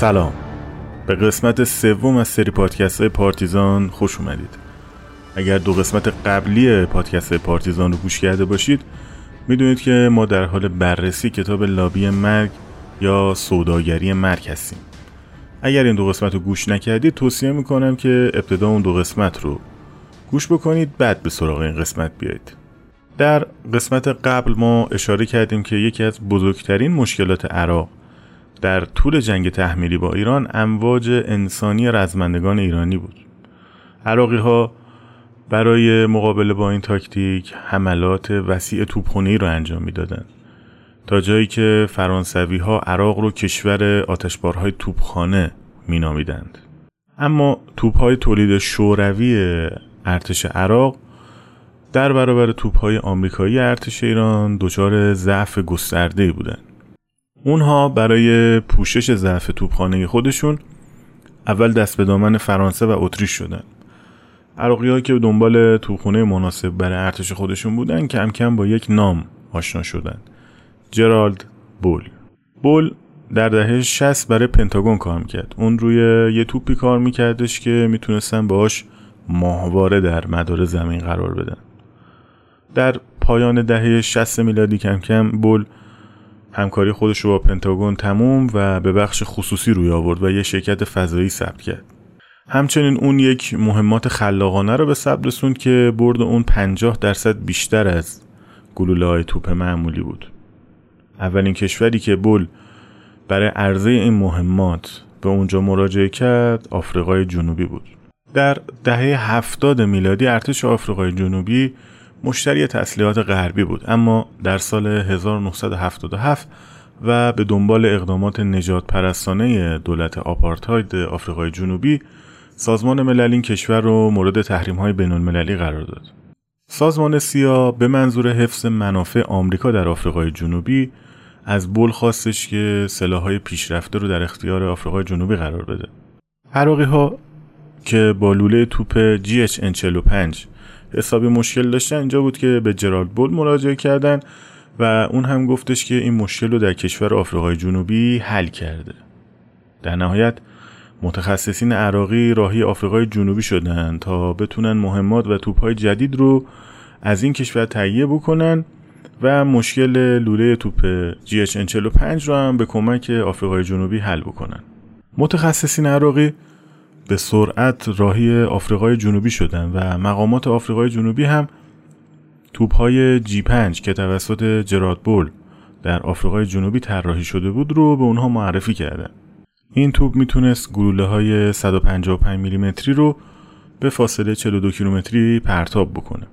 سلام. به قسمت سوم از سری پادکست های پارتیزان خوش اومدید. اگر دو قسمت قبلی پادکست پارتیزان رو گوش کرده باشید می‌دونید که ما در حال بررسی کتاب لابی مرگ یا سوداگری مرگ هستیم. اگر این دو قسمت رو گوش نکردید توصیه می‌کنم که ابتدا اون دو قسمت رو گوش بکنید بعد به سراغ این قسمت بیایید. در قسمت قبل ما اشاره کردیم که یکی از بزرگترین مشکلات عراق در طول جنگ تحمیلی با ایران امواج انسانی رزمندگان ایرانی بود. عراقی ها برای مقابله با این تاکتیک حملات وسیع توپخانه‌ای را انجام می‌دادند تا جایی که فرانسوی ها عراق رو کشور آتشبارهای توپخانه مینامیدند. اما توپهای تولید شوروی ارتش عراق در برابر توپهای آمریکایی ارتش ایران دچار ضعف گسترده بودند. اونها برای پوشش ضعف توپخانه خودشون اول دست به دامن فرانسه و اتریش شدن. عراقی که دنبال توپخانه مناسب برای ارتش خودشون بودن کم کم با یک نام آشنا شدن. جرالد بول. بول در دهه 60 برای پنتاگون کار می‌کرد. اون روی یه توپی کار میکردش که می‌تونستن باهاش ماهواره در مدار زمین قرار بدن. در پایان دهه 60 میلادی کم کم بول همکاری خودش رو با پنتاگون تموم و به بخش خصوصی روی آورد و یه شرکت فضایی ثبت کرد. همچنین اون یک مهمات خلاقانه رو به ثبت رسوند که برد اون 50 درصد بیشتر از گلوله های توپ معمولی بود. اولین کشوری که بول برای عرضه این مهمات به اونجا مراجعه کرد آفریقای جنوبی بود. در دهه هفتاد میلادی ارتش آفریقای جنوبی مشتری تسلیحات غربی بود اما در سال 1977 و به دنبال اقدامات نجات پرستانه دولت آپارتاید آفریقای جنوبی سازمان ملل این کشور رو مورد تحریم های بین المللی قرار داد. سازمان سیا به منظور حفظ منافع آمریکا در آفریقای جنوبی از بول خواستش که سلاحهای پیشرفته رو در اختیار آفریقای جنوبی قرار بده. عراقی ها که با لوله توپ GHN45 حسابی مشکل داشتن اینجا بود که به جرالد بول مراجعه کردن و اون هم گفتش که این مشکل رو در کشور آفریقای جنوبی حل کرده. در نهایت متخصصین عراقی راهی آفریقای جنوبی شدن تا بتونن مهمات و توپهای جدید رو از این کشور تهیه بکنن و مشکل لوله توپ GHN45 رو هم به کمک آفریقای جنوبی حل بکنن متخصصین عراقی به سرعت راهی آفریقای جنوبی شدن و مقامات آفریقای جنوبی هم توپهای G5 که توسط جراد بول در آفریقای جنوبی طراحی شده بود رو به اونها معرفی کردن این توپ می‌تونست گلوله های 155 میلیمتری رو به فاصله 42 کیلومتری پرتاب بکنه.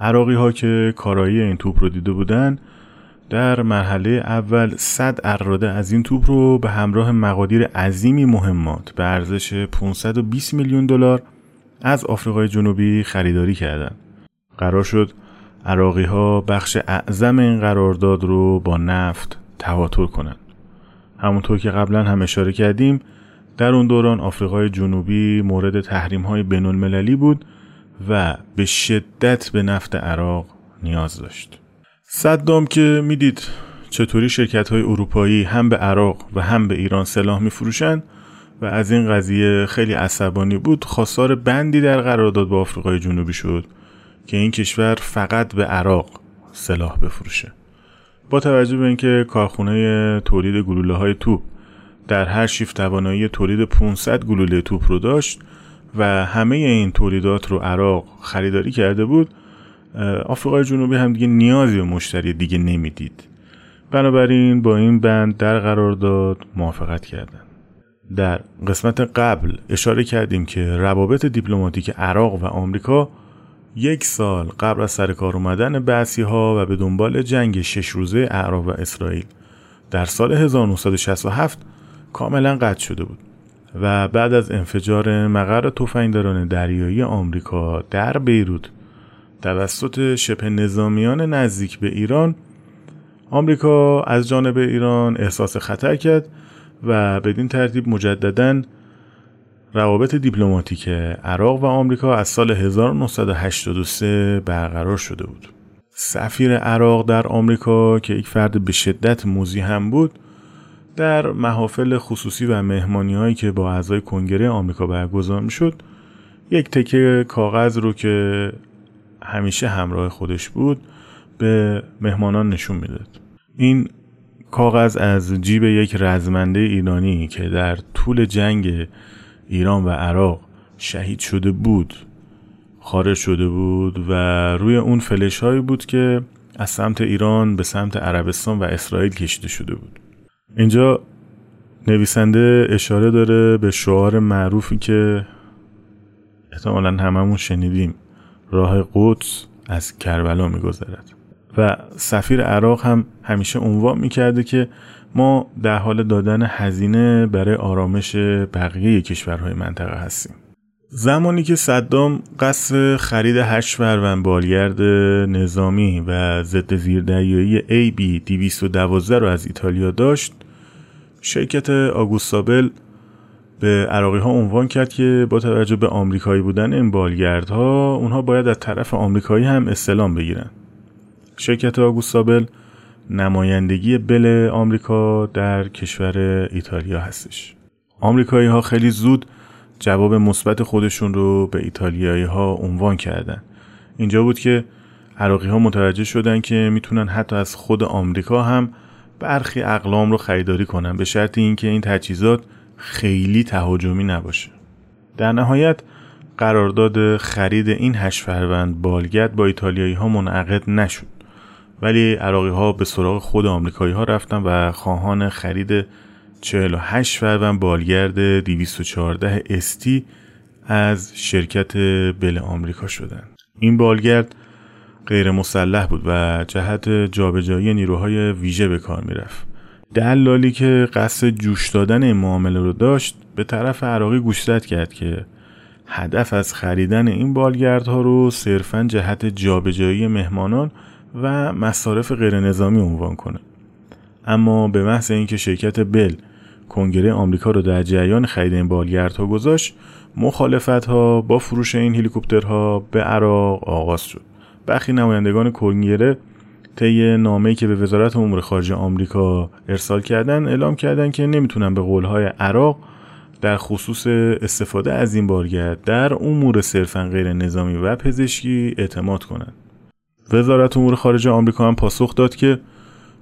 عراقی ها که کارایی این توپ رو دیده بودن در مرحله اول 100 اراده از این توپ رو به همراه مقادیر عظیمی مهمات به ارزش 520 میلیون دلار از آفریقای جنوبی خریداری کردند. قرار شد عراقی ها بخش اعظم این قرارداد رو با نفت تواتر کنند. همونطور که قبلا هم اشاره کردیم در اون دوران آفریقای جنوبی مورد تحریم های بین المللی بود و به شدت به نفت عراق نیاز داشت صدام که می‌دید چطوری شرکت های اروپایی هم به عراق و هم به ایران سلاح میفروشند و از این قضیه خیلی عصبانی بود خواستار بندی در قرارداد با آفریقای جنوبی شد که این کشور فقط به عراق سلاح بفروشه. با توجه به اینکه کارخونه تولید گلوله های توپ در هر شیفت توانایی تولید 500 گلوله توپ رو داشت و همه این تولیدات رو عراق خریداری کرده بود آفریقای جنوبی هم دیگه نیازی به مشتری دیگه نمی‌دید. بنابراین با این بند در قرار داد موافقت کردن. در قسمت قبل اشاره کردیم که روابط دیپلماتیک عراق و آمریکا یک سال قبل از سر کار اومدن بعثی ها و به دنبال جنگ شش روزه اعراب و اسرائیل در سال 1967 کاملا قطع شده بود و بعد از انفجار مقر تفنگداران دریایی آمریکا در بیروت توسط شبه نظامیان نزدیک به ایران آمریکا از جانب ایران احساس خطر کرد و بدین ترتیب مجددا روابط دیپلماتیک عراق و آمریکا از سال 1983 برقرار شده بود. سفیر عراق در آمریکا که یک فرد به شدت موزی هم بود در محافل خصوصی و مهمانی هایی که با اعضای کنگره آمریکا برگزار می‌شد یک تکه کاغذ رو که همیشه همراه خودش بود به مهمانان نشون می‌داد. این کاغذ از جیب یک رزمنده ایرانی که در طول جنگ ایران و عراق شهید شده بود خارج شده بود و روی اون فلش هایی بود که از سمت ایران به سمت عربستان و اسرائیل کشیده شده بود. اینجا نویسنده اشاره داره به شعار معروفی که احتمالا هممون شنیدیم. راه قدس از کربلا میگذرد. و سفیر عراق هم همیشه عنوان می‌کرده که ما در حال دادن هزینه برای آرامش بقیه کشورهای منطقه هستیم. زمانی که صدام قصد خرید هشت فروند بالگرد نظامی و ضد زیردریایی AB 212 رو از ایتالیا داشت شرکت آگوستابل به عراقی ها عنوان کرد که با توجه به آمریکایی بودن این بالگردها اونها باید از طرف آمریکایی هم استلام بگیرن. شرکت آگوستابل نمایندگی بل آمریکا در کشور ایتالیا هستش. آمریکایی ها خیلی زود جواب مثبت خودشون رو به ایتالیایی ها عنوان کردن. اینجا بود که عراقی ها متوجه شدن که می‌تونن حتی از خود آمریکا هم برخی اقلام رو خریداری کنن به شرط اینکه این تجهیزات خیلی تهاجمی نباشه در نهایت قرارداد خرید این هشت فروند بالگرد با ایتالیایی ها منعقد نشد ولی عراقی ها به سراغ خود آمریکایی ها رفتن و خواهان خرید 48 فروند بالگرد 214 استی از شرکت بل آمریکا شدند. این بالگرد غیر مسلح بود و جهت جابجایی نیروهای ویژه به کار می‌رفت. دلالی که قصد جوش دادن این معامله رو داشت به طرف عراقی گوشزد کرد که هدف از خریدن این بالگردها رو صرفا جهت جابجایی مهمانان و مصارف غیر نظامی عنوان کنه. اما به محض اینکه شرکت بل کنگره آمریکا رو در جریان خرید این بالگردها گذاشت مخالفت ها با فروش این هلیکوپترها به عراق آغاز شد. برخی نمایندگان کنگره طی نامه‌ای که به وزارت امور خارجه آمریکا ارسال کردن اعلام کردن که نمی‌تونن به قولهای عراق در خصوص استفاده از این بالگرد در امور صرفا غیر نظامی و پزشکی اعتماد کنند. وزارت امور خارجه آمریکا هم پاسخ داد که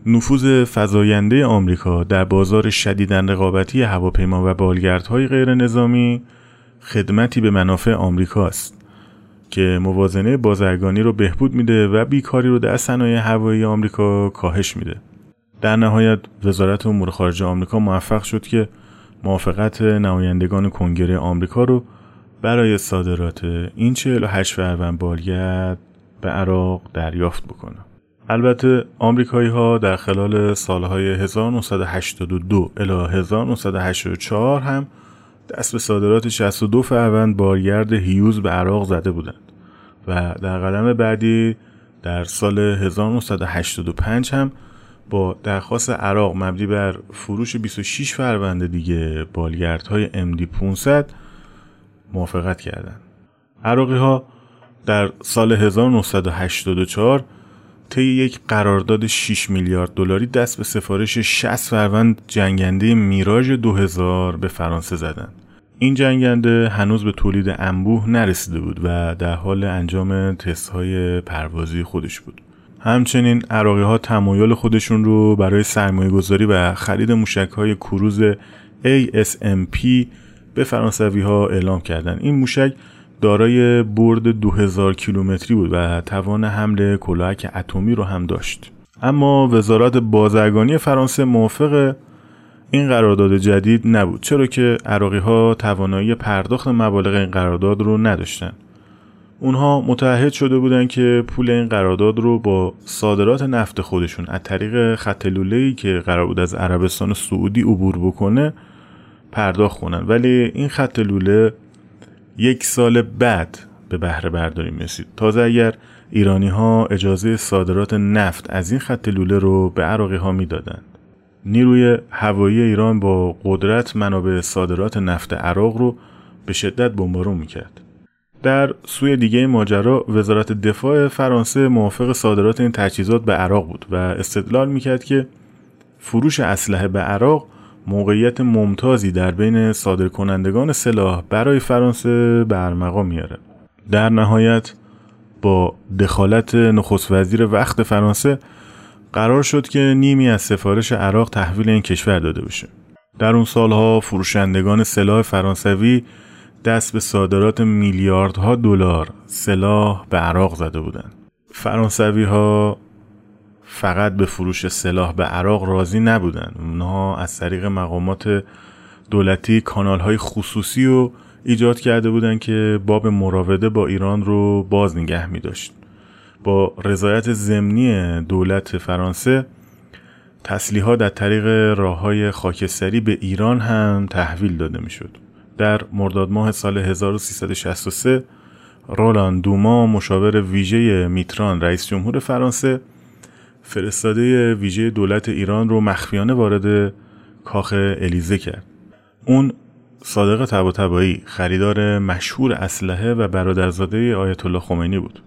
نفوذ فزاینده آمریکا در بازار شدیدن رقابتی هواپیما و بالگردهای غیر نظامی خدمتی به منافع آمریکا است که موازنه بازرگانی رو بهبود میده و بیکاری رو در صنایع هوایی آمریکا کاهش میده. در نهایت وزارت امور خارجه آمریکا موفق شد که موافقت نمایندگان کنگره آمریکا رو برای صادرات این 48 فروند بالگرد به عراق دریافت بکنه. البته آمریکایی ها در خلال سالهای 1982 الی 1984 هم دست به صادرات 62 فروند بارگرد هیوز به عراق زده بودند و در قدم بعدی در سال 1985 هم با درخواست عراق مبنی بر فروش 26 فروند دیگه بالگردهای MD 500 موافقت کردند. عراقی ها در سال 1984 طی یک قرارداد 6 میلیارد دلاری دست به سفارش 60 فروند جنگنده میراژ 2000 به فرانسه زدند. این جنگنده هنوز به تولید انبوه نرسیده بود و در حال انجام تست های پروازی خودش بود. همچنین عراقی ها تمایل خودشون رو برای سرمایه گذاری و خرید موشک های کروز ASMP به فرانسوی ها اعلام کردند. این موشک دارای برد 2000 کیلومتری بود و توان حمل کلاهک اتمی رو هم داشت. اما وزارت بازرگانی فرانسه موافق این قرارداد جدید نبود چرا که عراقی ها توانایی پرداخت مبالغ این قرارداد رو نداشتن. اونها متعهد شده بودن که پول این قرارداد رو با صادرات نفت خودشون از طریق خط لوله‌ای که قرار بود از عربستان سعودی عبور بکنه پرداخت کنن. ولی این خط لوله یک سال بعد به بهره برداری می‌رسید تازه اگر ایرانی ها اجازه صادرات نفت از این خط لوله رو به عراقی ها می‌دادند. نیروی هوایی ایران با قدرت منابع صادرات نفت عراق رو به شدت بمبارون می‌کرد. در سوی دیگه ماجرا وزارت دفاع فرانسه موافق صادرات این تجهیزات به عراق بود و استدلال می‌کرد که فروش اسلحه به عراق موقعیت ممتازی در بین صادرکنندگان سلاح برای فرانسه برمقام میاره در نهایت با دخالت نخست وزیر وقت فرانسه قرار شد که نیمی از سفارش عراق تحویل این کشور داده بشه در اون سالها فروشندگان سلاح فرانسوی دست به صادرات میلیاردها دلار سلاح به عراق زده بودند. فرانسوی ها فقط به فروش سلاح به عراق راضی نبودند. اونها از طریق مقامات دولتی کانال های خصوصی رو ایجاد کرده بودند که باب مراوده با ایران رو باز نگه می داشت. با رضایت ضمنی دولت فرانسه تسلیحات در طریق راه های خاکستری به ایران هم تحویل داده می شد. در مرداد ماه سال 1363 رولان دوما مشاور ویژه میتران رئیس جمهور فرانسه فرستاده ویژه دولت ایران رو مخفیانه وارد کاخ الیزه کرد. اون صادق طباطبایی خریدار مشهور اسلحه و برادرزاده آیت الله خمینی بود.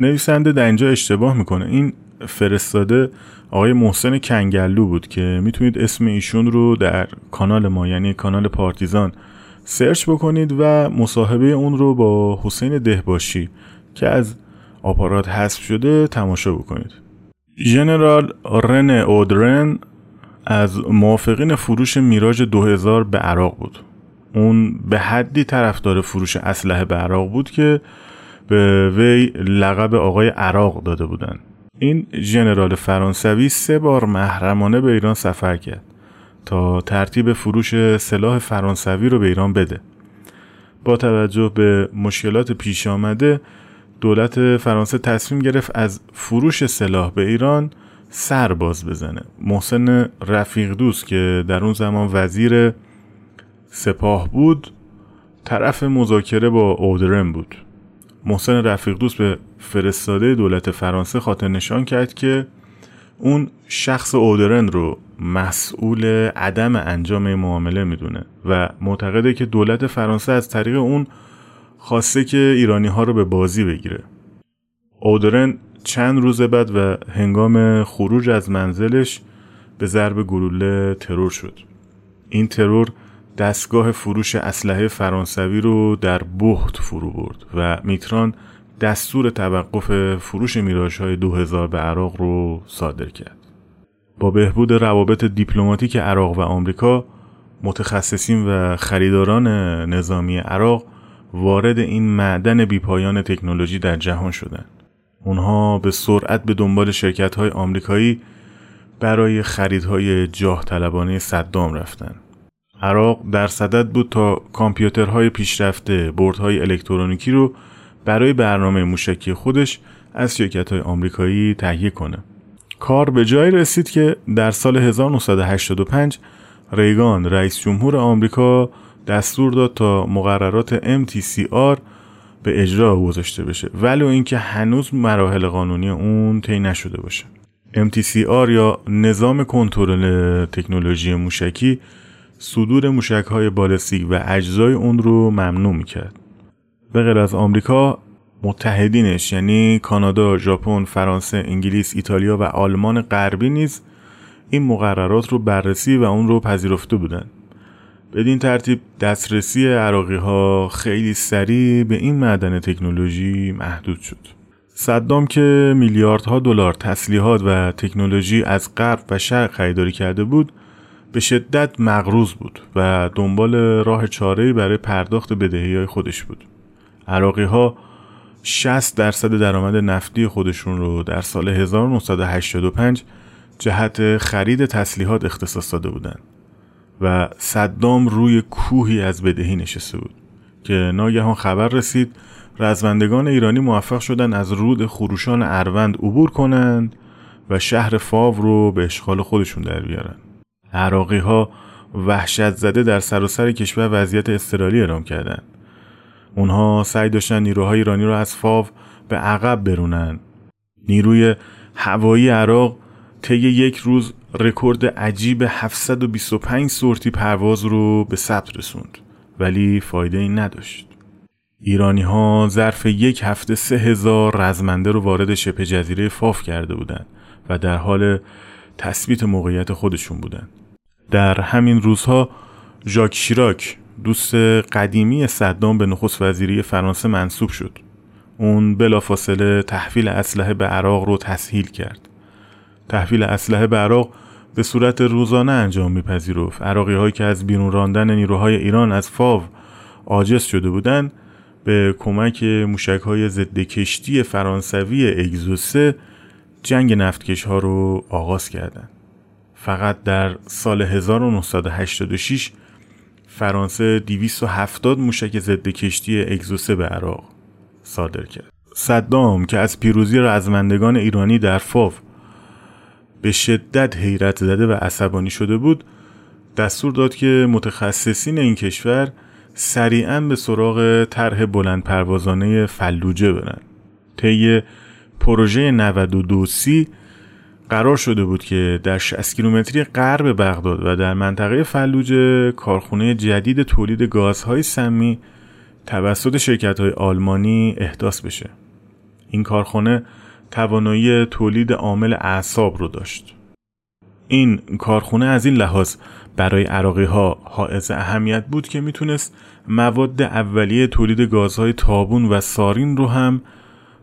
نویسنده در اینجا اشتباه می‌کنه. این فرستاده آقای محسن کنگلو بود که می‌تونید اسم ایشون رو در کانال ما یعنی کانال پارتیزان سرچ بکنید و مصاحبه اون رو با حسین دهباشی که از آپارات حذف شده تماشا بکنید. ژنرال رن اودرن از موافقین فروش میراج 2000 به عراق بود. اون به حدی طرفدار فروش اسلحه به عراق بود که به وی لقب آقای عراق داده بودند این ژنرال فرانسوی سه بار محرمانه به ایران سفر کرد تا ترتیب فروش سلاح فرانسوی رو به ایران بده. با توجه به مشکلات پیش آمده دولت فرانسه تصمیم گرفت از فروش سلاح به ایران سر باز بزنه. محسن رفیق دوست که در اون زمان وزیر سپاه بود طرف مذاکره با اودرن بود. محسن رفیق دوست به فرستاده دولت فرانسه خاطر نشان کرد که اون شخص اودرن رو مسئول عدم انجام معامله می‌دونه و معتقده که دولت فرانسه از طریق اون خواسته که ایرانی ها رو به بازی بگیره اودرن چند روز بعد و هنگام خروج از منزلش به ضرب گلوله ترور شد این ترور دستگاه فروش اسلحه فرانسوی رو در بخت فرو برد و میتران دستور توقف فروش میراش های 2000 به عراق رو صادر کرد. با بهبود روابط دیپلماتیک عراق و آمریکا متخصصین و خریداران نظامی عراق وارد این معدن بیپایان تکنولوژی در جهان شدند. اونها به سرعت به دنبال شرکت های آمریکایی برای خریدهای جاه طلبانه صدام رفتند. عراق در صدد بود تا کامپیوترهای پیشرفته بردهای الکترونیکی رو برای برنامه موشکی خودش از شرکت های آمریکایی تهیه کنه. کار به جایی رسید که در سال 1985 ریگان رئیس جمهور آمریکا دستور داد تا مقررات MTCR به اجرا گذاشته بشه. ولی اینکه هنوز مراحل قانونی اون طی نشده باشه. MTCR یا نظام کنترل تکنولوژی موشکی صدور موشک های بالستیک و اجزای اون رو ممنوع می‌کرد. به غیر از آمریکا متحدینش یعنی کانادا، ژاپن، فرانسه، انگلیس، ایتالیا و آلمان غربی نیز این مقررات رو بررسی و اون رو پذیرفته بودند. بدین ترتیب دسترسی عراقی ها خیلی سریع به این معدن تکنولوژی محدود شد. صدام که میلیاردها دلار تسلیحات و تکنولوژی از غرب و شرق خریداری کرده بود به شدت مغروز بود و دنبال راه چاره برای پرداخت بدهی های خودش بود. عراقی ها 60 درصد درآمد نفتی خودشون رو در سال 1985 جهت خرید تسلیحات اختصاص داده بودند و صدام روی کوهی از بدهی نشسته بود که ناگهان خبر رسید رزمندگان ایرانی موفق شدن از رود خروشان اروند عبور کنند و شهر فاو رو به اشغال خودشون در بیارن. عراقی ها وحشت زده در سراسر کشور وضعیت استرالی اعلام کردند. اونها سعی داشتن نیروهای ایرانی رو از فاو به عقب برونن. نیروی هوایی عراق طی یک روز رکورد عجیب 725 سورتی پرواز رو به ثبت رسوند ولی فایده این نداشت. ایرانی ها ظرف یک هفته سه هزار رزمنده رو وارد شبه جزیره فاف کرده بودند و در حال تثبیت موقعیت خودشون بودند. در همین روزها ژاک شیراک دوست قدیمی صدام به نخست وزیری فرانسه منصوب شد. اون بلافاصله تحویل اسلحه به عراق رو تسهیل کرد. تحویل اسلحه به عراق به صورت روزانه انجام میپذیرفت عراقی هایی که از بیرون راندن نیروهای ایران از فاو عاجز شده بودند به کمک موشک های ضد کشتی فرانسوی اگزوسه جنگ نفتکش ها رو آغاز کردند. فقط در سال 1986 فرانسه 270 موشک ضد کشتی اگزوسه به عراق صادر کرد. صدام که از پیروزی رزمندگان ایرانی در فاو به شدت حیرت زده و عصبانی شده بود دستور داد که متخصصین این کشور سریعا به سراغ طرح بلند پروازانه فلوجه برن. طی پروژه 92 سی قرار شده بود که در 60 کیلومتری غرب بغداد و در منطقه فلوجه کارخونه جدید تولید گازهای سمی توسط شرکت های آلمانی احداث بشه. این کارخانه توانایی تولید عامل اعصاب رو داشت این کارخونه از این لحاظ برای عراقی ها حائز اهمیت بود که می‌تونست مواد اولیه تولید گازهای تابون و سارین رو هم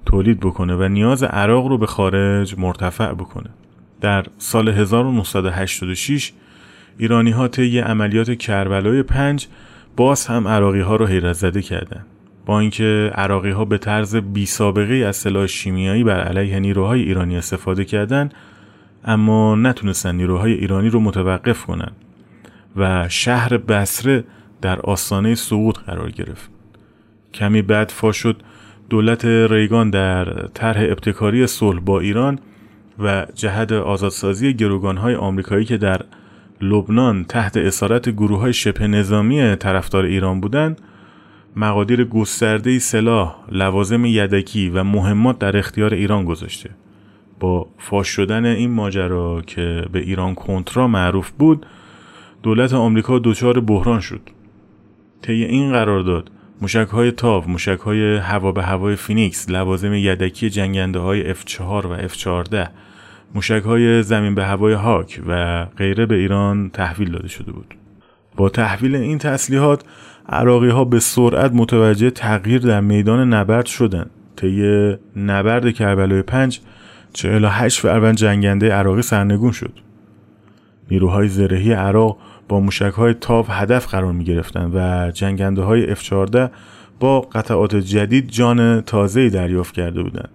تولید بکنه و نیاز عراق رو به خارج مرتفع بکنه در سال 1986 ایرانی ها طی عملیات کربلای پنج باز هم عراقی ها رو حیرت زده کردند. با اینکه عراقی ها به طرز بی سابقه از سلاح شیمیایی بر علیه نیروهای ایرانی استفاده کردند اما نتونستن نیروهای ایرانی رو متوقف کنند و شهر بسره در آستانه سقوط قرار گرفت. کمی بعد فا شد دولت ریگان در طرح ابتکاری صلح با ایران و جهت آزادسازی گروگانهای آمریکایی که در لبنان تحت اسارت گروه های شبه نظامی طرفدار ایران بودند مقادیر گسترده سلاح، لوازم یدکی و مهمات در اختیار ایران گذاشته. با فاش شدن این ماجرا که به ایران کنترا معروف بود، دولت آمریکا دچار بحران شد. طی این قرارداد موشک های تاو، موشک های هوا به هوای فینیکس، لوازم یدکی جنگنده های F4 و F14 موشک های زمین به هوای هاک و غیره به ایران تحویل داده شده بود با تحویل این تسلیحات عراقی ها به سرعت متوجه تغییر در میدان نبرد شدند طی نبرد کربلای 5 48 فروند جنگنده عراقی سرنگون شد نیروهای زرهی عراق با موشک های تاو هدف قرار می گرفتن و جنگنده های F-14 با قطعات جدید جان تازه‌ای دریافت کرده بودند.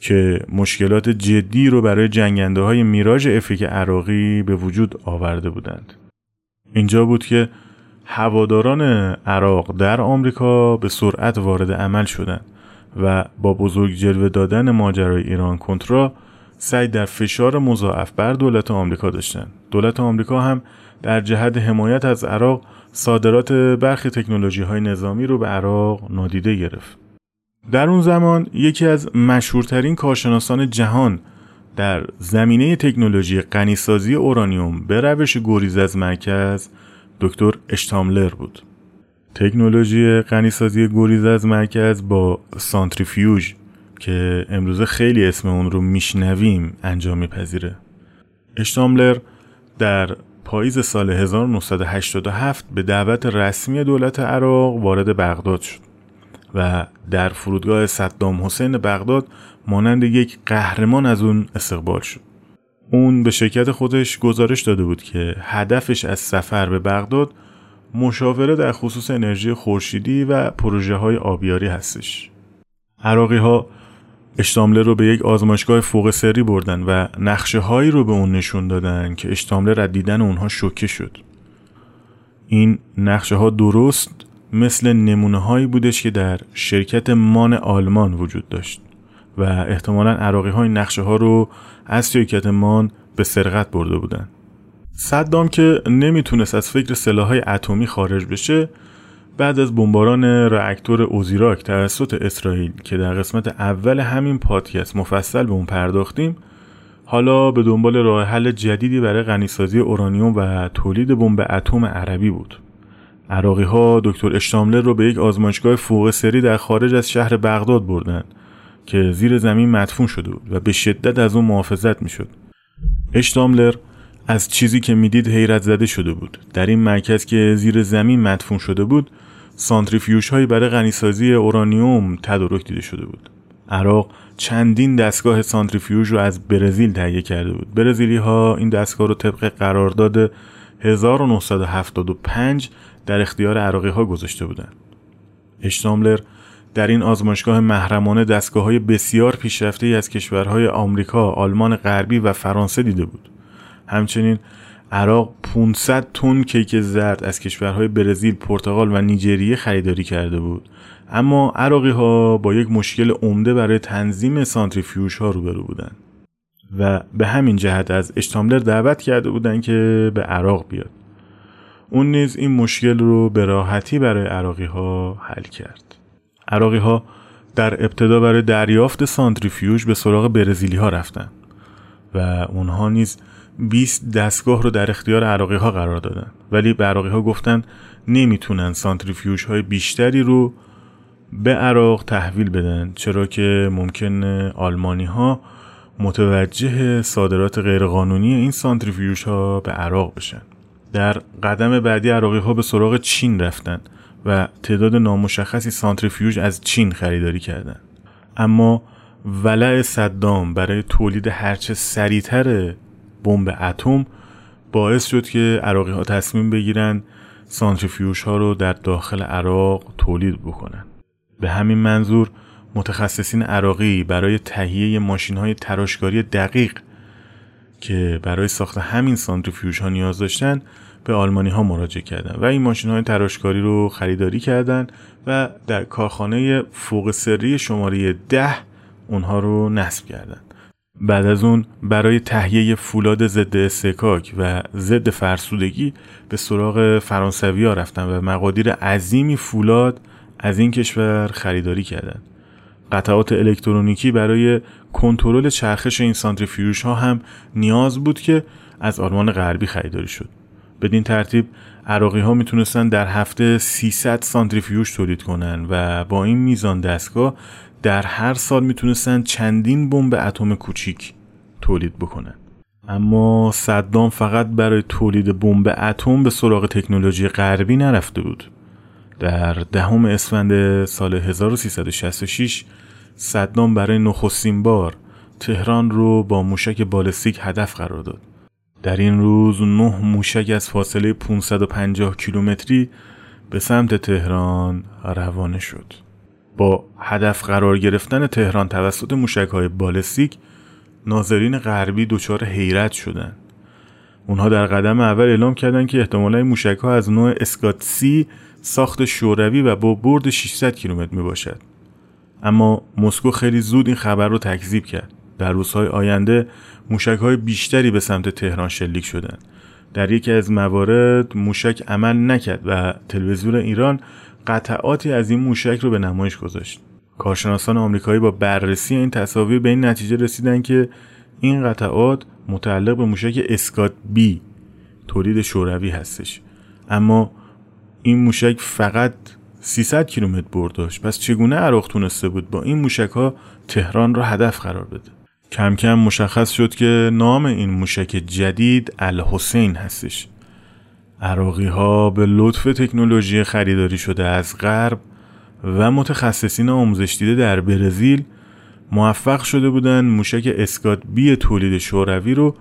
که مشکلات جدی رو برای جنگنده های میراژ افیک عراقی به وجود آورده بودند. اینجا بود که هواداران عراق در آمریکا به سرعت وارد عمل شدند و با بزرگ جلوه دادن ماجرای ایران کنترا سعی در فشار مضاعف بر دولت آمریکا داشتند. دولت آمریکا هم در جهت حمایت از عراق صادرات برخی تکنولوژی های نظامی رو به عراق نادیده گرفت. در اون زمان یکی از مشهورترین کارشناسان جهان در زمینه تکنولوژی غنیسازی اورانیوم به روش گریز از مرکز دکتر اشتاملر بود. تکنولوژی غنیسازی گریز از مرکز با سانتریفیوژ که امروزه خیلی اسم اون رو میشنویم انجام میپذیره. اشتاملر در پاییز سال 1987 به دعوت رسمی دولت عراق وارد بغداد شد. و در فرودگاه صدام حسین بغداد مانند یک قهرمان از اون استقبال شد. اون به شرکت خودش گزارش داده بود که هدفش از سفر به بغداد مشاوره در خصوص انرژی خورشیدی و پروژه های آبیاری هستش. عراقی ها اشتامله رو به یک آزمایشگاه فوق سری بردن و نقشه هایی رو به اون نشون دادن که اشتامله رد دیدن اونها شوکه شد. این نقشه ها درست مثل نمونه هایی بودش که در شرکت مان آلمان وجود داشت و احتمالا عراقی های نقشه ها رو از شرکت مان به سرقت برده بودن. صدام که نمی‌تونست از فکر سلاح های اتمی خارج بشه بعد از بمباران راکتور اوزیراک توسط اسرائیل که در قسمت اول همین پادکست مفصل به اون پرداختیم حالا به دنبال راه حل جدیدی برای غنیسازی اورانیوم و تولید بمب اتم عربی بود. عراقی ها دکتر اشتاملر رو به یک آزمایشگاه فوق سری در خارج از شهر بغداد بردن. که زیر زمین مدفون شده بود و به شدت از اون محافظت می‌شد. اشتاملر از چیزی که می‌دید حیرت زده شده بود. در این مرکز که زیر زمین مدفون شده بود سانتریفیوژ هایی برای غنیسازی اورانیوم تدارک دیده شده بود. عراق چندین دستگاه سانتریفیوژ رو از برزیل تهیه کرده بود. برزیلی ها این دستگاه رو طبق قرارداد 1975 در اختیار عراقی ها گذاشته بودند. اشتاملر در این آزمایشگاه محرمانه دستگاه های بسیار پیشرفته از کشورهای آمریکا، آلمان غربی و فرانسه دیده بود. همچنین عراق 500 تن کیک زرد از کشورهای برزیل، پرتغال و نیجریه خریداری کرده بود. اما عراقی ها با یک مشکل عمده برای تنظیم سانتریفیوژ ها روبرو بودند و به همین جهت از اشتاملر دعوت کرده بودند که به عراق بیاد. اون نیز این مشکل رو به راحتی برای عراقی ها حل کرد. عراقی ها در ابتدا برای دریافت سانتریفیوژ به سراغ برزیلی ها رفتن و اونها نیز 20 دستگاه رو در اختیار عراقی ها قرار دادن. ولی به عراقی ها گفتن نمی‌تونن سانتریفیوژ های بیشتری رو به عراق تحویل بدن چرا که ممکن آلمانی ها متوجه صادرات غیرقانونی این سانتریفیوژ ها به عراق بشن. در قدم بعدی عراقی ها به سراغ چین رفتن. و تعداد نامشخصی سانتریفیوژ از چین خریداری کردند. اما ولع صدام برای تولید هرچه سریعتر بمب اتم باعث شد که عراقی ها تصمیم بگیرن سانتریفیوژ ها رو در داخل عراق تولید بکنن به همین منظور متخصصین عراقی برای تهیه ماشین های تراشکاری دقیق که برای ساخت همین سانتریفیوژ ها نیاز داشتن به آلمانی ها مراجعه کردن و این ماشین های تراشکاری رو خریداری کردن و در کارخانه فوق سری شماره ده اونها رو نصب کردن بعد از اون برای تهیه فولاد ضد استکاک و ضد فرسودگی به سراغ فرانسوی ها رفتن و مقادیر عظیمی فولاد از این کشور خریداری کردند. قطعات الکترونیکی برای کنترل چرخش این سانتریفیوژ ها هم نیاز بود که از آلمان غربی خریداری شد. بدین ترتیب عراقی ها می‌تونستن در هفته 300 سانتریفیوژ تولید کنن و با این میزان دستگاه در هر سال می‌تونستن چندین بمب اتم کوچیک تولید بکنن. اما صدام فقط برای تولید بمب اتم به سراغ تکنولوژی غربی نرفته بود. در دهم اسفند سال 1366 صدام برای نخستین بار تهران رو با موشک بالستیک هدف قرار داد. در این روز نه موشک از فاصله 550 کیلومتری به سمت تهران روانه شد. با هدف قرار گرفتن تهران توسط موشک های بالستیک ناظرین غربی دچار حیرت شدند. اونها در قدم اول اعلام کردند که احتمالا این موشک ها از نوع اسکات سی ساخت شوروی و با برد 600 کیلومتر می باشد. اما مسکو خیلی زود این خبر رو تکذیب کرد. در روزهای آینده موشک های بیشتری به سمت تهران شلیک شدند. در یکی از موارد موشک عمل نکرد و تلویزیون ایران قطعاتی از این موشک رو به نمایش گذاشت. کارشناسان آمریکایی با بررسی این تصاویر به این نتیجه رسیدن که این قطعات متعلق به موشک اسکات بی تولید شوروی هستش اما این موشک فقط 300 کیلومتر برد داشت پس چگونه عراق تونسته بود با این موشک ها تهران را هدف قرار بده کم کم مشخص شد که نام این موشک جدید الحسین هستش. عراقی ها به لطف تکنولوژی خریداری شده از غرب و متخصصین آموزش دیده در برزیل موفق شده بودند موشک اسکات بی تولید شوروی رو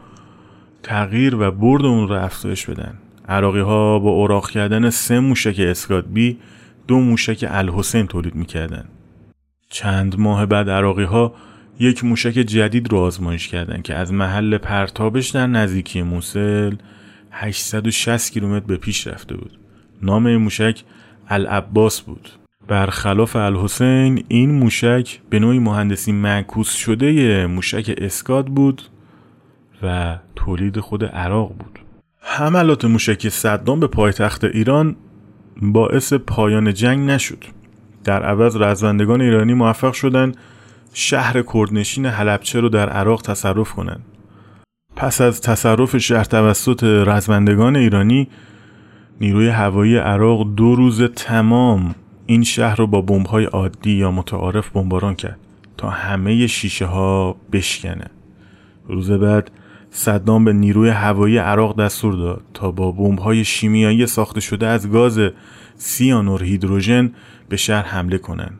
تغییر و برد اون رو افزایش بدن. عراقی ها با اوراق کردن سه موشک اسکات بی دو موشک الحسین تولید می‌کردن. چند ماه بعد عراقی ها یک موشک جدید رو آزمایش کردند که از محل پرتابش در نزدیکی موسل 860 کیلومتر به پیش رفته بود. نام این موشک العباس بود. برخلاف الحسین این موشک به نوعی مهندسی معکوس شده موشک اسکاد بود و تولید خود عراق بود. حملات موشک صدام به پایتخت ایران باعث پایان جنگ نشد. در عوض رزمندگان ایرانی موفق شدند شهر کردنشین حلبچه رو در عراق تصرف کنند. پس از تصرف شهر توسط رزمندگان ایرانی نیروی هوایی عراق دو روز تمام این شهر رو با بمب‌های عادی یا متعارف بمباران کرد تا همه شیشه ها بشکنه روز بعد صدام به نیروی هوایی عراق دستور داد تا با بمب‌های شیمیایی ساخته شده از گاز سیانور هیدروژن به شهر حمله کنند.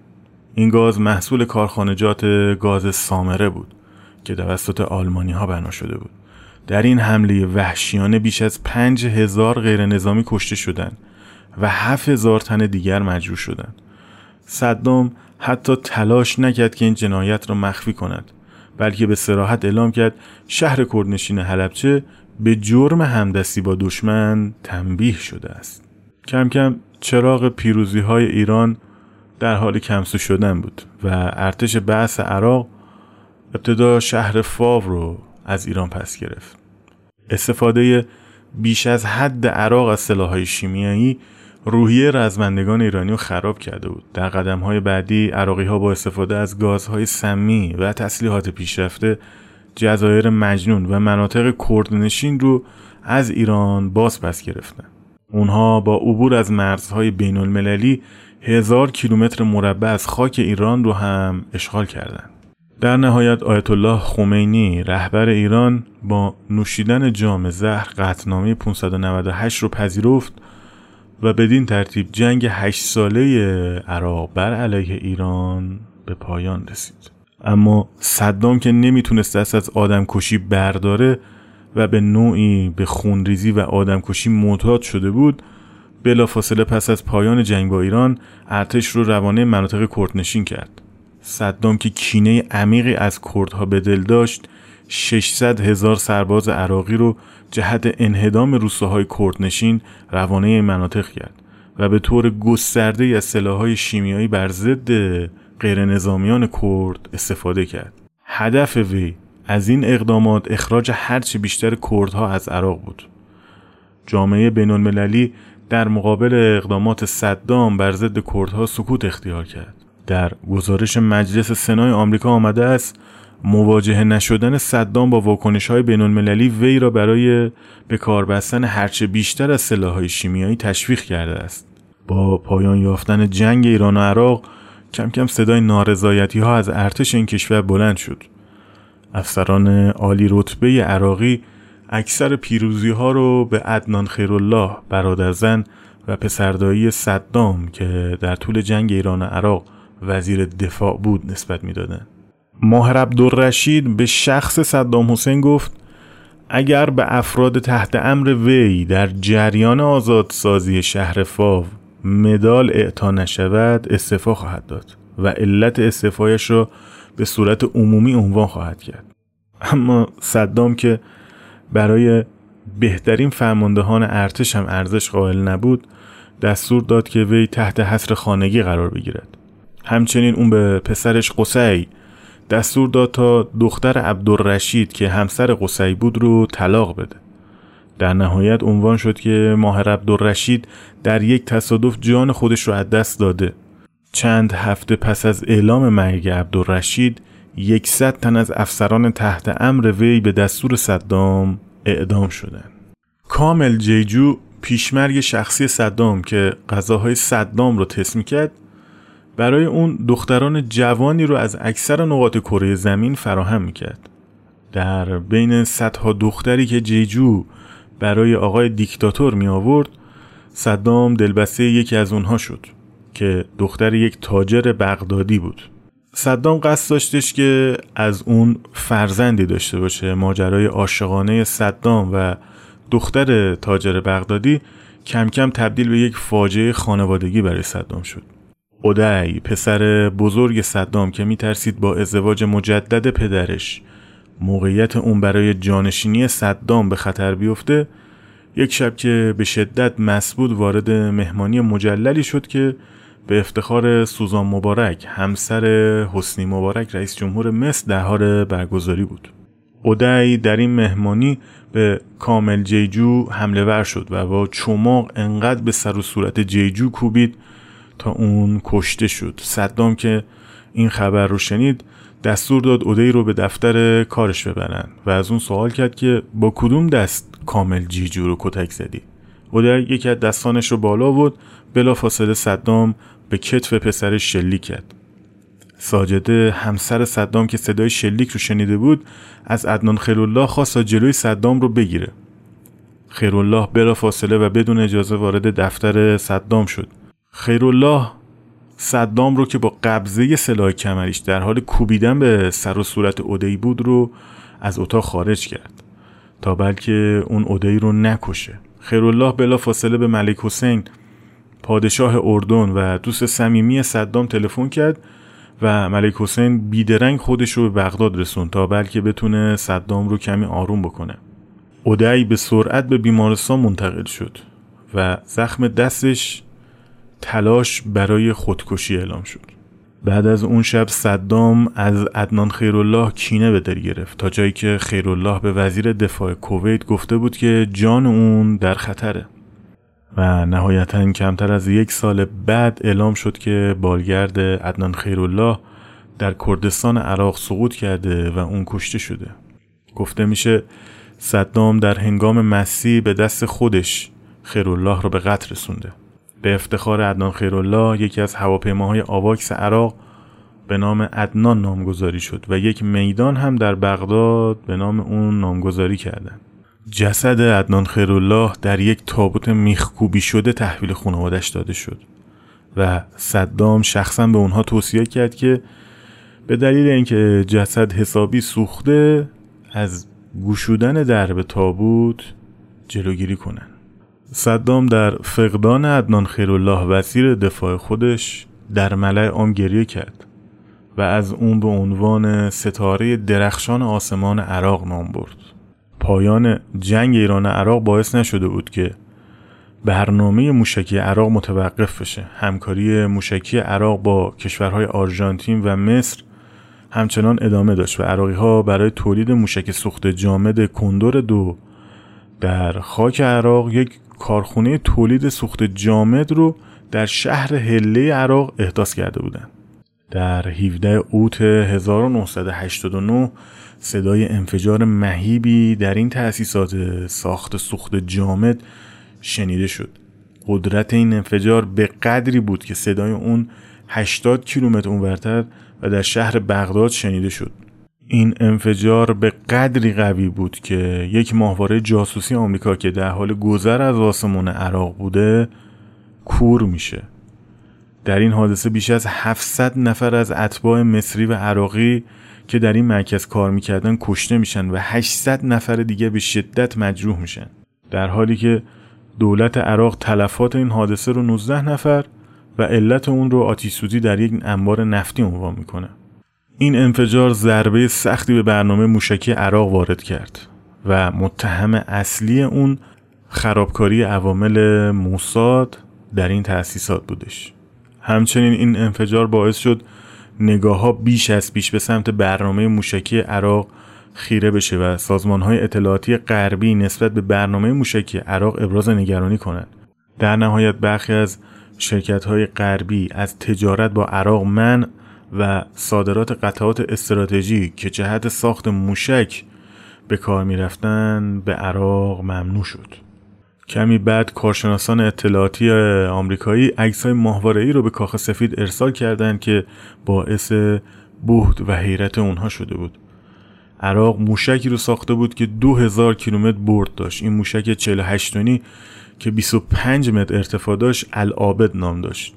این گاز محصول کارخانجات گاز سامره بود که توسط آلمانی ها بنا شده بود. در این حمله وحشیانه بیش از پنج هزار غیر نظامی کشته شدند و هفت هزار تن دیگر مجروح شدند. صدام حتی تلاش نکرد که این جنایت را مخفی کند بلکه به سراحت اعلام کرد شهر کردنشین حلبچه به جرم همدستی با دشمن تنبیه شده است کم کم چراغ پیروزی های ایران در حال کمسو شدن بود و ارتش بعث عراق ابتدا شهر فاو رو از ایران پس گرفت. استفاده بیش از حد عراق از سلاحهای شیمیایی روحیه رزمندگان ایرانی رو خراب کرده بود. در قدم های بعدی عراقی ها با استفاده از گازهای سمی و تسلیحات پیشرفته جزایر مجنون و مناطق کردنشین رو از ایران باز پس گرفتن. اونها با عبور از مرزهای بین المللی هزار کیلومتر مربع از خاک ایران رو هم اشغال کردند. در نهایت آیت الله خمینی رهبر ایران با نوشیدن جام زهر قطنامه 598 رو پذیرفت و بدین ترتیب جنگ هشت ساله عراق بر علیه ایران به پایان رسید اما صدام که نمی‌تونست دست از آدم کشی برداره و به نوعی به خونریزی و آدمکشی معتاد شده بود بلافاصله پس از پایان جنگ با ایران ارتش رو روانه مناطق کردنشین کرد. صدام که کینه عمیقی از کردها به دل داشت 600 هزار سرباز عراقی رو جهت انهدام روستاهای کردنشین روانه مناطق کرد و به طور گسترده از سلاحهای شیمیایی بر ضد غیر نظامیان کرد استفاده کرد. هدف وی از این اقدامات اخراج هرچه بیشتر کردها از عراق بود. جامعه بین المللی در مقابل اقدامات صدام بر ضد کردها سکوت اختیار کرد. در گزارش مجلس سنای آمریکا آمده است مواجهه نشدن صدام با واکنش های بین المللی وی را برای به کار بستن هرچه بیشتر از های شیمیایی تشویق کرده است. با پایان یافتن جنگ ایران و عراق کم کم صدای نارضایتی ها از ارتش این کشور بلند شد. افسران عالی رتبه عراقی اکثر پیروزی ها رو به عدنان خیرالله برادرزن و پسردایی صدام که در طول جنگ ایران و عراق وزیر دفاع بود نسبت می‌دادند ماهر عبدالرشید به شخص صدام حسین گفت اگر به افراد تحت امر وی در جریان آزادسازی شهر فاو مدال اعطا نشود استعفا خواهد داد و علت استعفایش را به صورت عمومی عنوان خواهد کرد. اما صدام که برای بهترین فرماندهان ارتش هم ارزش قائل نبود دستور داد که وی تحت حصر خانگی قرار بگیرد. همچنین اون به پسرش قصی دستور داد تا دختر عبدالرشید که همسر قصی بود رو طلاق بده. در نهایت عنوان شد که ماهر عبدالرشید در یک تصادف جان خودش رو از دست داده. چند هفته پس از اعلام مرگ عبدالرشید یکصد تن از افسران تحت امر وی به دستور صدام اعدام شدند. کامل جیجو پیشمرگ شخصی صدام که غذاهای صدام رو تست کرد برای اون دختران جوانی رو از اکثر نقاط کره زمین فراهم می‌کرد در بین صدها دختری که جیجو برای آقای دیکتاتور می آورد صدام دلبسته یکی از اونها شد که دختر یک تاجر بغدادی بود صدام قصد داشتش که از اون فرزندی داشته باشه. ماجرای عاشقانه صدام و دختر تاجر بغدادی کم کم تبدیل به یک فاجعه خانوادگی برای صدام شد. اودعی پسر بزرگ صدام که میترسید با ازدواج مجدد پدرش موقعیت اون برای جانشینی صدام به خطر بیفته یک شب که به شدت مسبود وارد مهمانی مجللی شد که به افتخار سوزان مبارک همسر حسنی مبارک رئیس جمهور مصر در حال برگزاری بود. اودعی در این مهمانی به کامل جیجو حمله ور شد و با چماق انقدر به سر و صورت جیجو کوبید تا اون کشته شد. صدام که این خبر رو شنید دستور داد اودی رو به دفتر کارش ببرن و از اون سوال کرد که با کدوم دست کامل جیجو رو کتک زدی؟ اودی یکی از دستانش رو بالا بود بلا فاصله صدام به کتف پسرش شلیک کرد. ساجده همسر صدام که صدای شلیک رو شنیده بود از عدنان خیرالله خواست جلوی صدام رو بگیره. خیرالله بلا فاصله و بدون اجازه وارد دفتر صدام شد. خیرالله صدام رو که با قبضه سلاح کمریش در حال کوبیدن به سر و صورت اودهی بود رو از اتاق خارج کرد. تا بلکه اون اودهی رو نکشه. خیرالله بلا فاصله به ملک حسین پادشاه اردن و دوست صمیمی صدام تلفن کرد و ملک حسین بیدرنگ خودش رو به بغداد رسون تا بلکه بتونه صدام رو کمی آروم بکنه. اودعی به سرعت به بیمارستان منتقل شد و زخم دستش تلاش برای خودکشی اعلام شد. بعد از اون شب صدام از عدنان خیرالله کینه به دل گرفت تا جایی که خیرالله به وزیر دفاع کویت گفته بود که جان اون در خطره. و نهایتا کمتر از یک سال بعد اعلام شد که بالگرد عدنان خیرالله در کردستان عراق سقوط کرده و اون کشته شده گفته میشه صدام در هنگام مسی به دست خودش خیرالله رو به قتل رسونده به افتخار عدنان خیرالله یکی از هواپیماهای آواکس عراق به نام عدنان نامگذاری شد و یک میدان هم در بغداد به نام اون نامگذاری کردند. جسد عدنان خیرالله در یک تابوت میخکوبی شده تحویل خانوادش داده شد و صدام شخصا به اونها توصیه کرد که به دلیل اینکه جسد حسابی سوخته از گوشودن درب تابوت جلوگیری کنن. صدام در فقدان عدنان خیرالله وزیر دفاع خودش در ملع عام گریه کرد و از اون به عنوان ستاره درخشان آسمان عراق نام برد. پایان جنگ ایران عراق باعث نشده بود که برنامه موشکی عراق متوقف بشه همکاری موشکی عراق با کشورهای آرژانتین و مصر همچنان ادامه داشت و عراقی ها برای تولید موشک سوخت جامد کندور دو در خاک عراق یک کارخونه تولید سوخت جامد رو در شهر هله عراق احداث کرده بودند. در 17 اوت 1989 صدای انفجار مهیبی در این تأسیسات ساخت سوخت جامد شنیده شد. قدرت این انفجار به قدری بود که صدای اون 80 کیلومتر اونورتر و در شهر بغداد شنیده شد. این انفجار به قدری قوی بود که یک ماهواره جاسوسی آمریکا که در حال گذر از آسمان عراق بوده کور میشه در این حادثه بیش از 700 نفر از اتباع مصری و عراقی که در این مرکز کار می‌کردن کشته میشن و 800 نفر دیگه به شدت مجروح میشن. در حالی که دولت عراق تلفات این حادثه رو 19 نفر و علت اون رو آتیسوزی در یک انبار نفتی عنوان می‌کنه. این انفجار ضربه سختی به برنامه موشکی عراق وارد کرد و متهم اصلی اون خرابکاری عوامل موساد در این تأسیسات بودش. همچنین این انفجار باعث شد نگاه ها بیش از پیش به سمت برنامه موشکی عراق خیره بشه و سازمان های اطلاعاتی غربی نسبت به برنامه موشکی عراق ابراز نگرانی کنند. در نهایت برخی از شرکت های غربی از تجارت با عراق من و صادرات قطعات استراتژی که جهت ساخت موشک به کار می رفتن به عراق ممنوع شد. کمی بعد کارشناسان اطلاعاتی آمریکایی عکس‌های ای رو به کاخ سفید ارسال کردند که باعث بهت و حیرت اونها شده بود. عراق موشکی رو ساخته بود که 2000 کیلومتر برد داشت. این موشک 48 تنی که 25 متر ارتفاع داشت العابد نام داشت.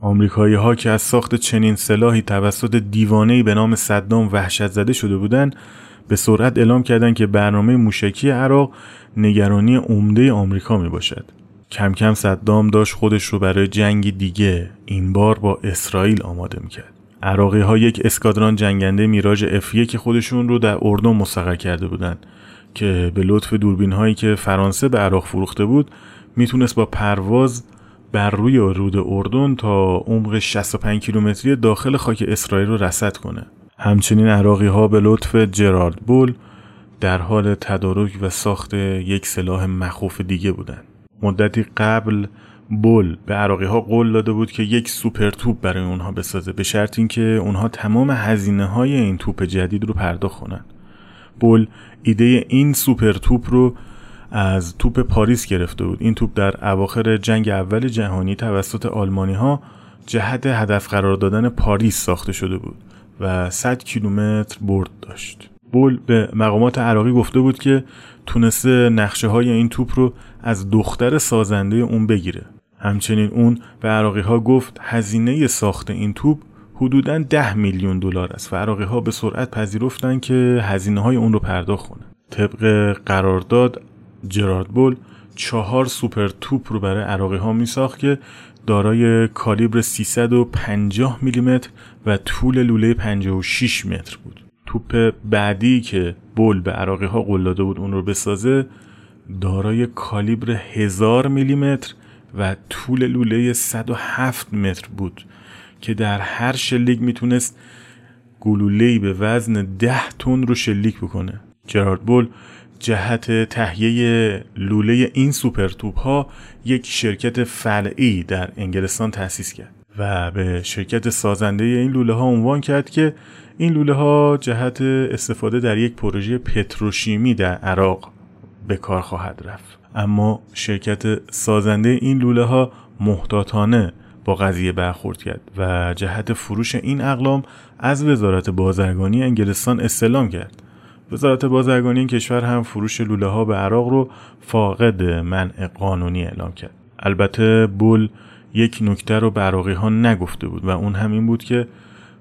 آمریکایی ها که از ساخت چنین سلاحی توسط دیوانه‌ای به نام صدام وحشت زده شده بودند به سرعت اعلام کردند که برنامه موشکی عراق نگرانی عمده آمریکا می باشد. کم کم صدام داشت خودش رو برای جنگی دیگه این بار با اسرائیل آماده می‌کرد. عراقی ها یک اسکادران جنگنده میراج اف که خودشون رو در اردن مستقر کرده بودند که به لطف دوربین هایی که فرانسه به عراق فروخته بود می‌تونست با پرواز بر روی رود اردن تا عمق 65 کیلومتری داخل خاک اسرائیل رو رصد کنه همچنین عراقی ها به لطف جرارد بول در حال تدارک و ساخت یک سلاح مخوف دیگه بودند. مدتی قبل بول به عراقی ها قول داده بود که یک سوپر توپ برای اونها بسازه به شرط اینکه اونها تمام هزینه های این توپ جدید رو پرداخت کنند. بول ایده این سوپر توپ رو از توپ پاریس گرفته بود این توپ در اواخر جنگ اول جهانی توسط آلمانی ها جهت هدف قرار دادن پاریس ساخته شده بود و 100 کیلومتر برد داشت. بول به مقامات عراقی گفته بود که تونسته نقشه های این توپ رو از دختر سازنده اون بگیره. همچنین اون به عراقی ها گفت هزینه ساخت این توپ حدوداً 10 میلیون دلار است و عراقی ها به سرعت پذیرفتن که هزینه های اون رو پرداخت کنه. طبق قرارداد جرارد بول چهار سوپر توپ رو برای عراقی ها می ساخت که دارای کالیبر 350 میلیمتر و طول لوله 56 متر بود. توپ بعدی که بول به عراقی ها قول بود اون رو بسازه دارای کالیبر 1000 میلیمتر و طول لوله 107 متر بود که در هر شلیک می‌تونست گلوله‌ای به وزن 10 تن رو شلیک بکنه. جرارد بول جهت تهیه لوله این سوپر توپ ها یک شرکت فرعی در انگلستان تأسیس کرد و به شرکت سازنده این لوله ها عنوان کرد که این لوله ها جهت استفاده در یک پروژه پتروشیمی در عراق به کار خواهد رفت. اما شرکت سازنده این لوله ها محتاطانه با قضیه برخورد کرد و جهت فروش این اقلام از وزارت بازرگانی انگلستان استلام کرد. وزارت بازرگانی این کشور هم فروش لوله ها به عراق رو فاقد منع قانونی اعلام کرد. البته بول یک نکته رو به عراقی ها نگفته بود و اون همین بود که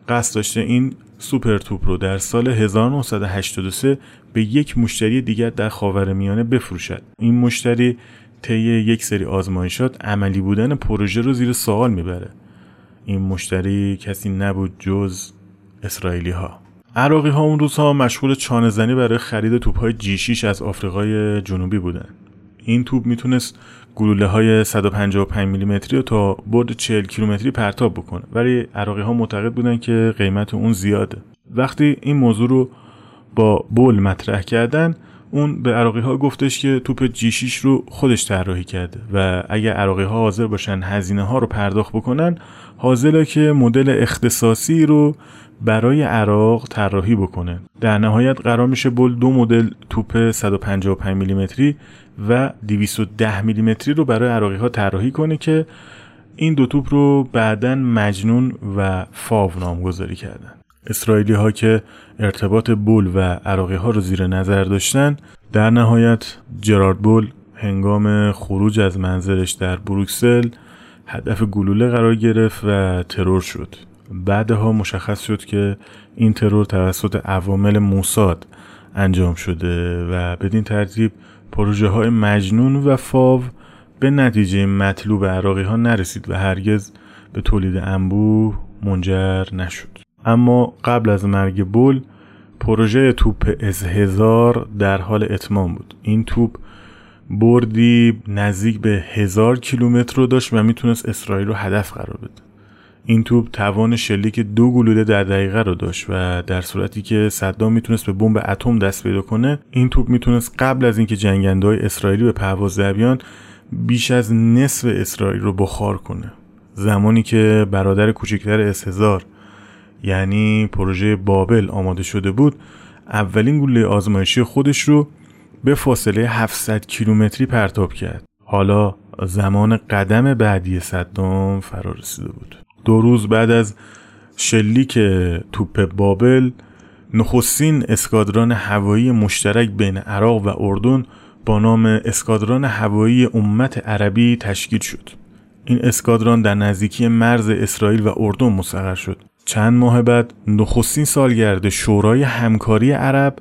قصد داشته این سوپر توپ رو در سال 1983 به یک مشتری دیگر در خاورمیانه بفروشد. این مشتری طی یک سری آزمایشات عملی بودن پروژه رو زیر سوال می‌بره. این مشتری کسی نبود جز اسرائیلی ها عراقی ها اون روزها مشغول چانه زنی برای خرید توپ های جی از آفریقای جنوبی بودن. این توپ می‌تونست گلوله های 155 میلیمتری رو تا برد 40 کیلومتری پرتاب بکنه. ولی عراقی ها معتقد بودن که قیمت اون زیاده. وقتی این موضوع رو با بول مطرح کردن اون به عراقی ها گفتش که توپ جیشیش رو خودش طراحی کرده و اگر عراقی ها حاضر باشن هزینه ها رو پرداخت بکنن حاضره که مدل اختصاصی رو برای عراق طراحی بکنه. در نهایت قرار میشه بول دو مدل توپ 155 میلیمتری و 210 میلیمتری رو برای عراقی ها طراحی کنه که این دو توپ رو بعدا مجنون و فاو نامگذاری کردن. اسرائیلی ها که ارتباط بول و عراقی ها رو زیر نظر داشتن در نهایت جرارد بول هنگام خروج از منزلش در بروکسل هدف گلوله قرار گرفت و ترور شد. بعدها مشخص شد که این ترور توسط عوامل موساد انجام شده و بدین ترتیب پروژه های مجنون و فاو به نتیجه مطلوب عراقی ها نرسید و هرگز به تولید انبوه منجر نشد. اما قبل از مرگ بول پروژه توپ از هزار در حال اتمام بود. این توپ بردی نزدیک به هزار کیلومتر رو داشت و می‌تونست اسرائیل رو هدف قرار بده. این توپ توان شلیک دو گلوله در دقیقه رو داشت و در صورتی که صدام می‌تونست به بمب اتم دست پیدا کنه این توپ می‌تونست قبل از اینکه جنگنده های اسرائیلی به پرواز در بیش از نصف اسرائیل رو بخار کنه. زمانی که برادر کوچکتر اسهزار یعنی پروژه بابل آماده شده بود اولین گلوله آزمایشی خودش رو به فاصله 700 کیلومتری پرتاب کرد. حالا زمان قدم بعدی صدام فرا رسیده بود. دو روز بعد از شلیک توپ بابل نخستین اسکادران هوایی مشترک بین عراق و اردن با نام اسکادران هوایی امت عربی تشکیل شد. این اسکادران در نزدیکی مرز اسرائیل و اردن مستقر شد. چند ماه بعد نخستین سالگرد شورای همکاری عرب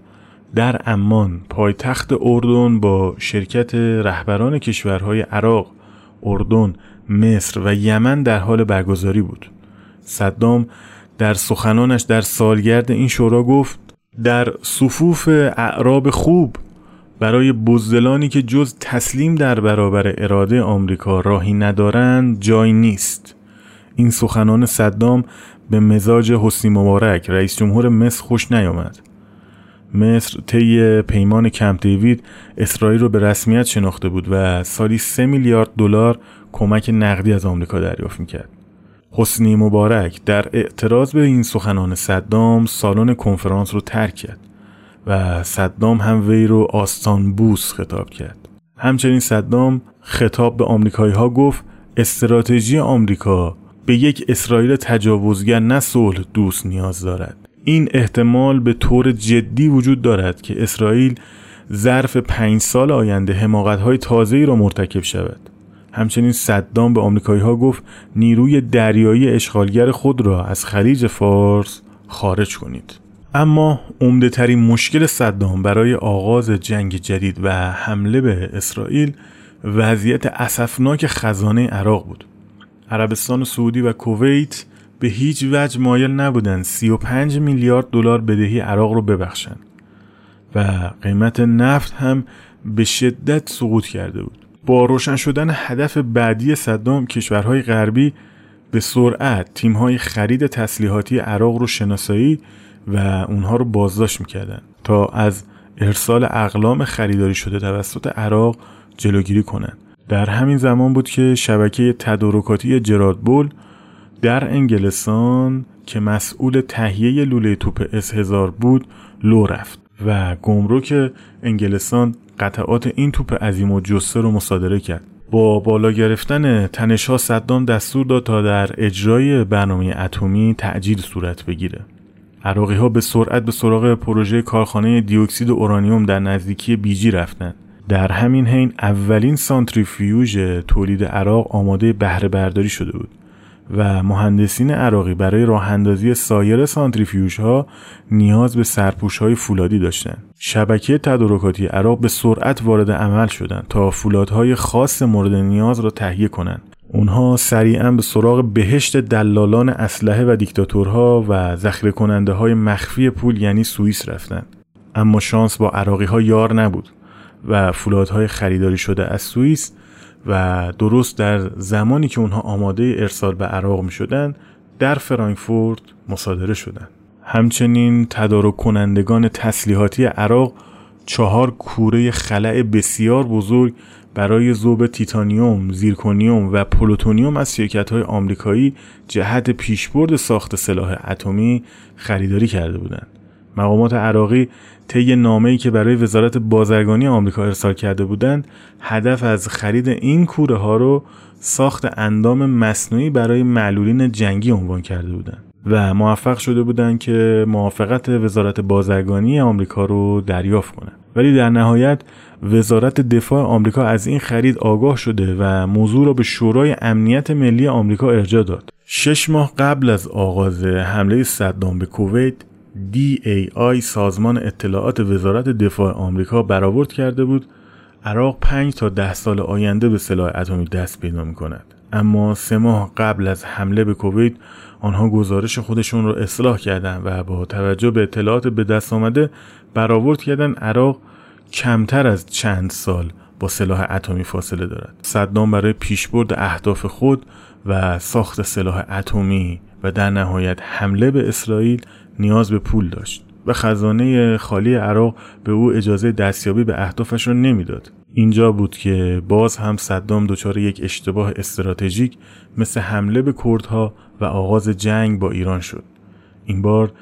در امان پایتخت اردن با شرکت رهبران کشورهای عراق، اردن، مصر و یمن در حال برگزاری بود. صدام در سخنانش در سالگرد این شورا گفت در صفوف اعراب خوب برای بزدلانی که جز تسلیم در برابر اراده آمریکا راهی ندارند جای نیست. این سخنان صدام به مزاج حسنی مبارک رئیس جمهور مصر خوش نیامد. مصر طی پیمان کمپ دیوید اسرائیل رو به رسمیت شناخته بود و سالی 3 میلیارد دلار کمک نقدی از آمریکا دریافت می‌کرد. حسنی مبارک در اعتراض به این سخنان صدام سالن کنفرانس رو ترک کرد و صدام هم وی رو آستان بوس خطاب کرد. همچنین صدام خطاب به آمریکایی ها گفت استراتژی آمریکا به یک اسرائیل تجاوزگر نه صلح دوست نیاز دارد این احتمال به طور جدی وجود دارد که اسرائیل ظرف پنج سال آینده حماقت های تازه را مرتکب شود. همچنین صدام به آمریکایی ها گفت نیروی دریایی اشغالگر خود را از خلیج فارس خارج کنید. اما عمده ترین مشکل صدام برای آغاز جنگ جدید و حمله به اسرائیل وضعیت اسفناک خزانه عراق بود. عربستان سعودی و کویت به هیچ وجه مایل نبودند 35 میلیارد دلار بدهی عراق رو ببخشند و قیمت نفت هم به شدت سقوط کرده بود. با روشن شدن هدف بعدی صدام کشورهای غربی به سرعت تیمهای خرید تسلیحاتی عراق رو شناسایی و اونها رو بازداشت می‌کردن تا از ارسال اقلام خریداری شده توسط عراق جلوگیری کنند در همین زمان بود که شبکه تدارکاتی جرادبول در انگلستان که مسئول تهیه لوله توپ اس هزار بود لو رفت و گمرک انگلستان قطعات این توپ عظیم و جسه رو مصادره کرد. با بالا گرفتن تنشها صدام دستور داد تا در اجرای برنامه اتمی تعجیل صورت بگیره. عراقی ها به سرعت به سراغ پروژه کارخانه دیوکسید اورانیوم در نزدیکی بیجی رفتند. در همین حین اولین سانتریفیوژ تولید عراق آماده بهره برداری شده بود. و مهندسین عراقی برای راه اندازی سایر سانتریفیوژ ها نیاز به سرپوش های فولادی داشتند. شبکه تدارکاتی عراق به سرعت وارد عمل شدند تا فولادهای خاص مورد نیاز را تهیه کنند. اونها سریعا به سراغ بهشت دلالان اسلحه و دیکتاتورها و ذخیره کننده های مخفی پول یعنی سوئیس رفتند. اما شانس با عراقی ها یار نبود و فولادهای خریداری شده از سوئیس و درست در زمانی که اونها آماده ارسال به عراق می شدن در فرانکفورت مصادره شدند. همچنین تدارک کنندگان تسلیحاتی عراق چهار کوره خلاء بسیار بزرگ برای ذوب تیتانیوم، زیرکونیوم و پلوتونیوم از شرکت های آمریکایی جهت پیشبرد ساخت سلاح اتمی خریداری کرده بودند. مقامات عراقی طی نامه‌ای که برای وزارت بازرگانی آمریکا ارسال کرده بودند هدف از خرید این کوره ها رو ساخت اندام مصنوعی برای معلولین جنگی عنوان کرده بودند و موفق شده بودند که موافقت وزارت بازرگانی آمریکا رو دریافت کنند. ولی در نهایت وزارت دفاع آمریکا از این خرید آگاه شده و موضوع را به شورای امنیت ملی آمریکا ارجاع داد. شش ماه قبل از آغاز حمله صدام به کویت DAI سازمان اطلاعات وزارت دفاع آمریکا برآورد کرده بود عراق 5 تا ده سال آینده به سلاح اتمی دست پیدا می کند اما سه ماه قبل از حمله به کویت آنها گزارش خودشون را اصلاح کردند و با توجه به اطلاعات به دست آمده برآورد کردن عراق کمتر از چند سال با سلاح اتمی فاصله دارد. صدام برای پیشبرد اهداف خود و ساخت سلاح اتمی و در نهایت حمله به اسرائیل نیاز به پول داشت و خزانه خالی عراق به او اجازه دستیابی به اهدافش را نمی‌داد. اینجا بود که باز هم صدام دچار یک اشتباه استراتژیک مثل حمله به کردها و آغاز جنگ با ایران شد. این بار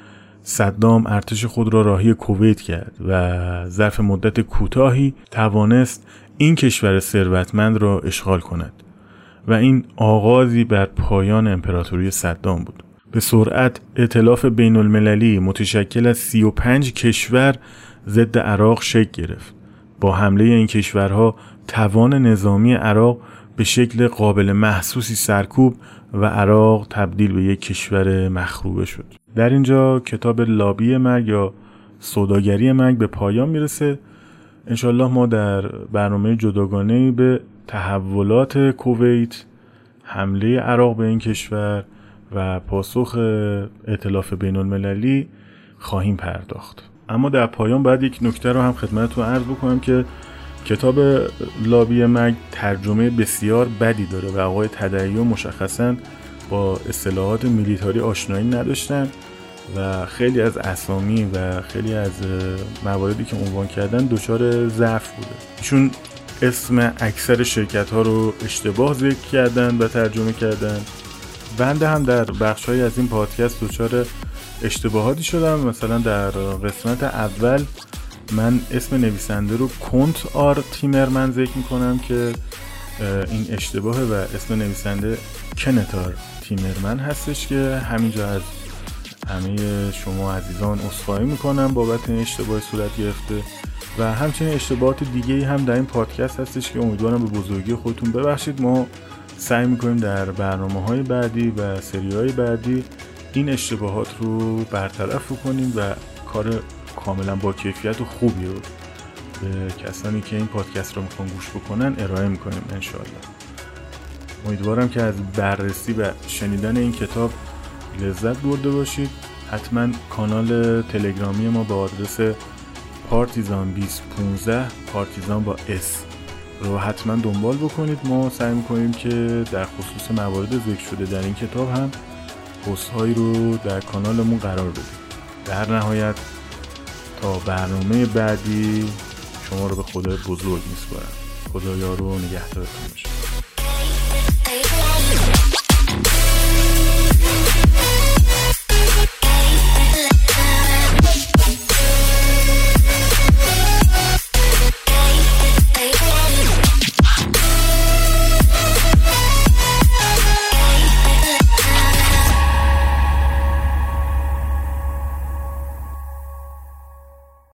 صدام ارتش خود را راهی کویت کرد و ظرف مدت کوتاهی توانست این کشور ثروتمند را اشغال کند و این آغازی بر پایان امپراتوری صدام بود. به سرعت اطلاف بین المللی متشکل از 35 کشور ضد عراق شکل گرفت. با حمله این کشورها توان نظامی عراق به شکل قابل محسوسی سرکوب و عراق تبدیل به یک کشور مخروبه شد. در اینجا کتاب لابی مرگ یا سوداگری مرگ به پایان می‌رسه. انشالله ما در برنامه جداگانه به تحولات کویت حمله عراق به این کشور و پاسخ اطلاف بین المللی خواهیم پرداخت. اما در پایان باید یک نکته رو هم خدمتتون عرض بکنم که کتاب لابی مگ ترجمه بسیار بدی داره و آقای تدعی مشخصا با اصطلاحات میلیتاری آشنایی نداشتن و خیلی از اسامی و خیلی از مواردی که عنوان کردن دچار ضعف بوده. چون اسم اکثر شرکت ها رو اشتباه ذکر کردن و ترجمه کردن. بنده هم در بخش های از این پادکست دچار اشتباهاتی شدم. مثلا در قسمت اول من اسم نویسنده رو کنت آر تیمرمن ذکر می‌کنم که این اشتباهه و اسم نویسنده کنتار تیمرمن هستش که همینجا از همه شما عزیزان اصخایی می‌کنم بابت این اشتباه صورت گرفته و همچنین اشتباهات دیگه هم در این پادکست هستش که امیدوارم به بزرگی خودتون ببخشید. ما سعی می‌کنیم در برنامه های بعدی و سری های بعدی این اشتباهات رو برطرف کنیم و کار کاملا با کیفیت و خوبی رو به کسانی که این پادکست رو می‌خوان گوش بکنن ارائه می‌کنیم انشاءالله. امیدوارم که از بررسی و شنیدن این کتاب لذت برده باشید. حتما کانال تلگرامی ما با آدرس پارتیزان 2015 پارتیزان با اس. رو حتما دنبال بکنید. ما سعی می‌کنیم که در خصوص موارد ذکر شده در این کتاب هم پست هایی رو در کانالمون قرار بدیم. در نهایت تا برنامه بعدی شما رو به خدای بزرگ میسپارم. خدایا رو نگهدارتون باشه